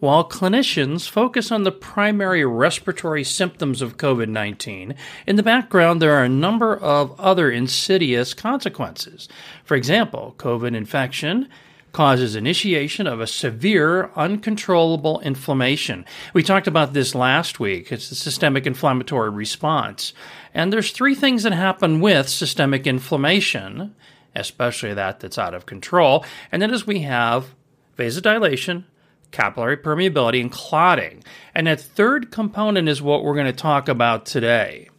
While clinicians focus on the primary respiratory symptoms of COVID 19, in the background there are a number of other insidious consequences. For example, COVID infection causes initiation of a severe, uncontrollable inflammation. We talked about this last week. It's the systemic inflammatory response. And there's three things that happen with systemic inflammation, especially that that's out of control. And that is we have vasodilation, capillary permeability, and clotting. And that third component is what we're going to talk about today.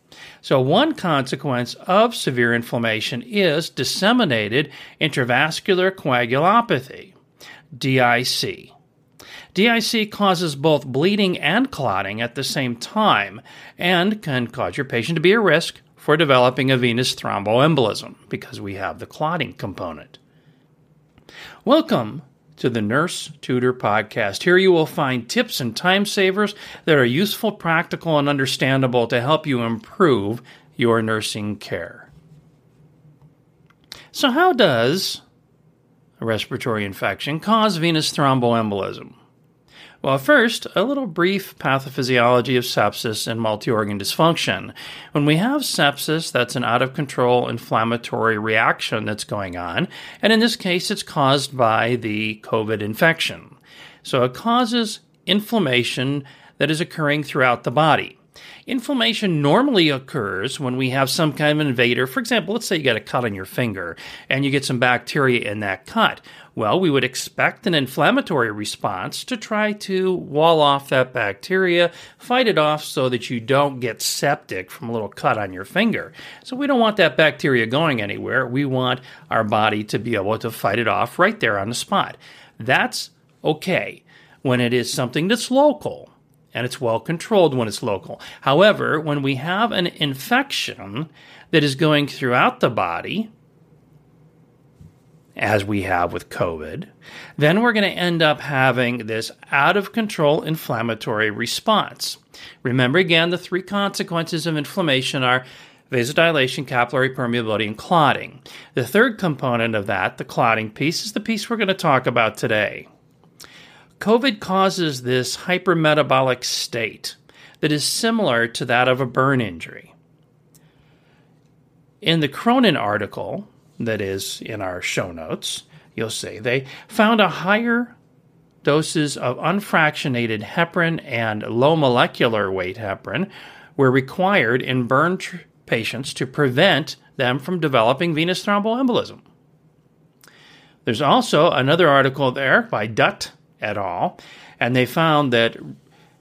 So, one consequence of severe inflammation is disseminated intravascular coagulopathy, DIC. DIC causes both bleeding and clotting at the same time and can cause your patient to be at risk for developing a venous thromboembolism because we have the clotting component. Welcome to the Nurse Tutor Podcast. Here you will find tips and time savers that are useful, practical, and understandable to help you improve your nursing care. So, how does a respiratory infection cause venous thromboembolism? Well, first, a little brief pathophysiology of sepsis and multi organ dysfunction. When we have sepsis, that's an out of control inflammatory reaction that's going on, and in this case, it's caused by the COVID infection. So it causes inflammation that is occurring throughout the body. Inflammation normally occurs when we have some kind of invader. For example, let's say you got a cut on your finger and you get some bacteria in that cut. Well, we would expect an inflammatory response to try to wall off that bacteria, fight it off so that you don't get septic from a little cut on your finger. So we don't want that bacteria going anywhere. We want our body to be able to fight it off right there on the spot. That's okay when it is something that's local and it's well controlled when it's local. However, when we have an infection that is going throughout the body, as we have with COVID, then we're going to end up having this out of control inflammatory response. Remember again, the three consequences of inflammation are vasodilation, capillary permeability, and clotting. The third component of that, the clotting piece, is the piece we're going to talk about today. COVID causes this hypermetabolic state that is similar to that of a burn injury. In the Cronin article, that is in our show notes, you'll see they found a higher doses of unfractionated heparin and low molecular weight heparin were required in burn tr- patients to prevent them from developing venous thromboembolism. There's also another article there by Dutt et al. And they found that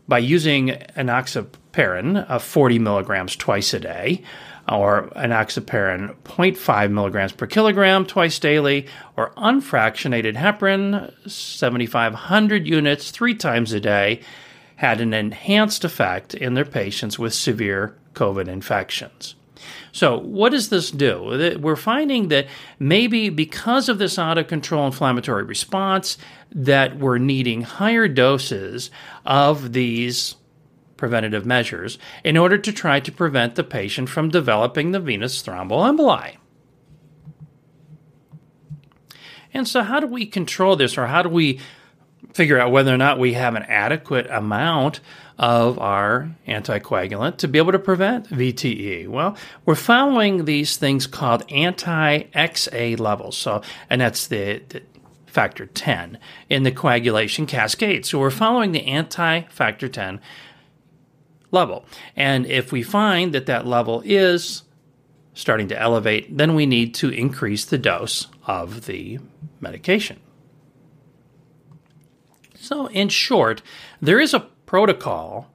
by using enoxaparin of 40 milligrams twice a day, or enoxaparin 0.5 milligrams per kilogram twice daily, or unfractionated heparin 7,500 units three times a day, had an enhanced effect in their patients with severe COVID infections. So, what does this do? We're finding that maybe because of this out of control inflammatory response, that we're needing higher doses of these preventative measures in order to try to prevent the patient from developing the venous thromboemboli. And so, how do we control this, or how do we figure out whether or not we have an adequate amount of our anticoagulant to be able to prevent VTE? Well, we're following these things called anti-XA levels. So, and that's the, the factor 10 in the coagulation cascade. So we're following the anti factor 10 level. And if we find that that level is starting to elevate, then we need to increase the dose of the medication. So, in short, there is a protocol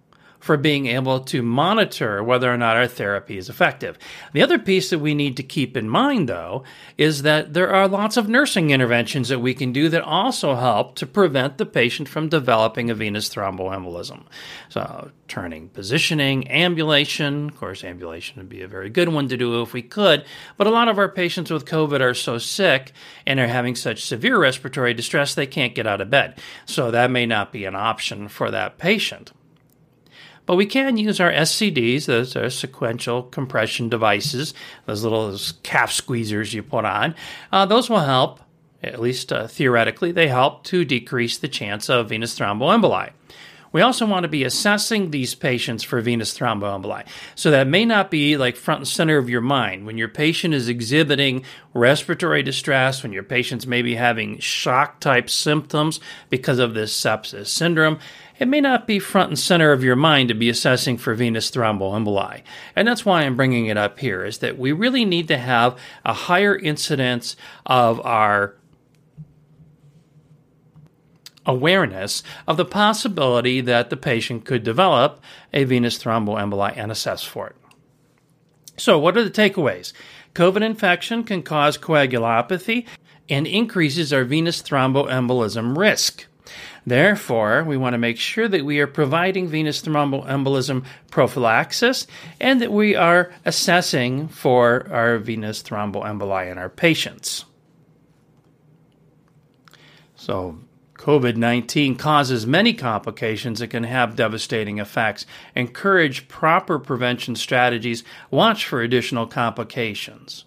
for being able to monitor whether or not our therapy is effective. The other piece that we need to keep in mind, though, is that there are lots of nursing interventions that we can do that also help to prevent the patient from developing a venous thromboembolism. So, turning positioning, ambulation, of course, ambulation would be a very good one to do if we could, but a lot of our patients with COVID are so sick and are having such severe respiratory distress they can't get out of bed. So, that may not be an option for that patient. But we can use our SCDs, those are sequential compression devices, those little those calf squeezers you put on. Uh, those will help, at least uh, theoretically, they help to decrease the chance of venous thromboemboli. We also want to be assessing these patients for venous thromboemboli. So that may not be like front and center of your mind. When your patient is exhibiting respiratory distress, when your patient's maybe having shock type symptoms because of this sepsis syndrome, it may not be front and center of your mind to be assessing for venous thromboemboli. And that's why I'm bringing it up here is that we really need to have a higher incidence of our awareness of the possibility that the patient could develop a venous thromboemboli and assess for it. So, what are the takeaways? COVID infection can cause coagulopathy and increases our venous thromboembolism risk. Therefore, we want to make sure that we are providing venous thromboembolism prophylaxis and that we are assessing for our venous thromboemboli in our patients. So, COVID 19 causes many complications that can have devastating effects. Encourage proper prevention strategies. Watch for additional complications.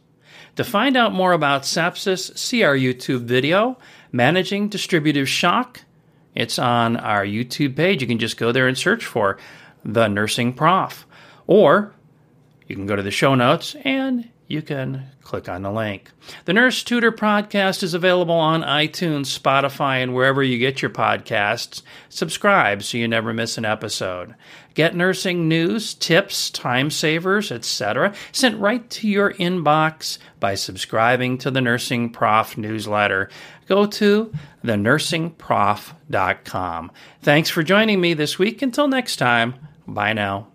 To find out more about sepsis, see our YouTube video, Managing Distributive Shock. It's on our YouTube page. You can just go there and search for The Nursing Prof. Or you can go to the show notes and you can click on the link. The Nurse Tutor podcast is available on iTunes, Spotify, and wherever you get your podcasts. Subscribe so you never miss an episode. Get nursing news, tips, time savers, etc. sent right to your inbox by subscribing to the Nursing Prof newsletter. Go to thenursingprof.com. Thanks for joining me this week. Until next time, bye now.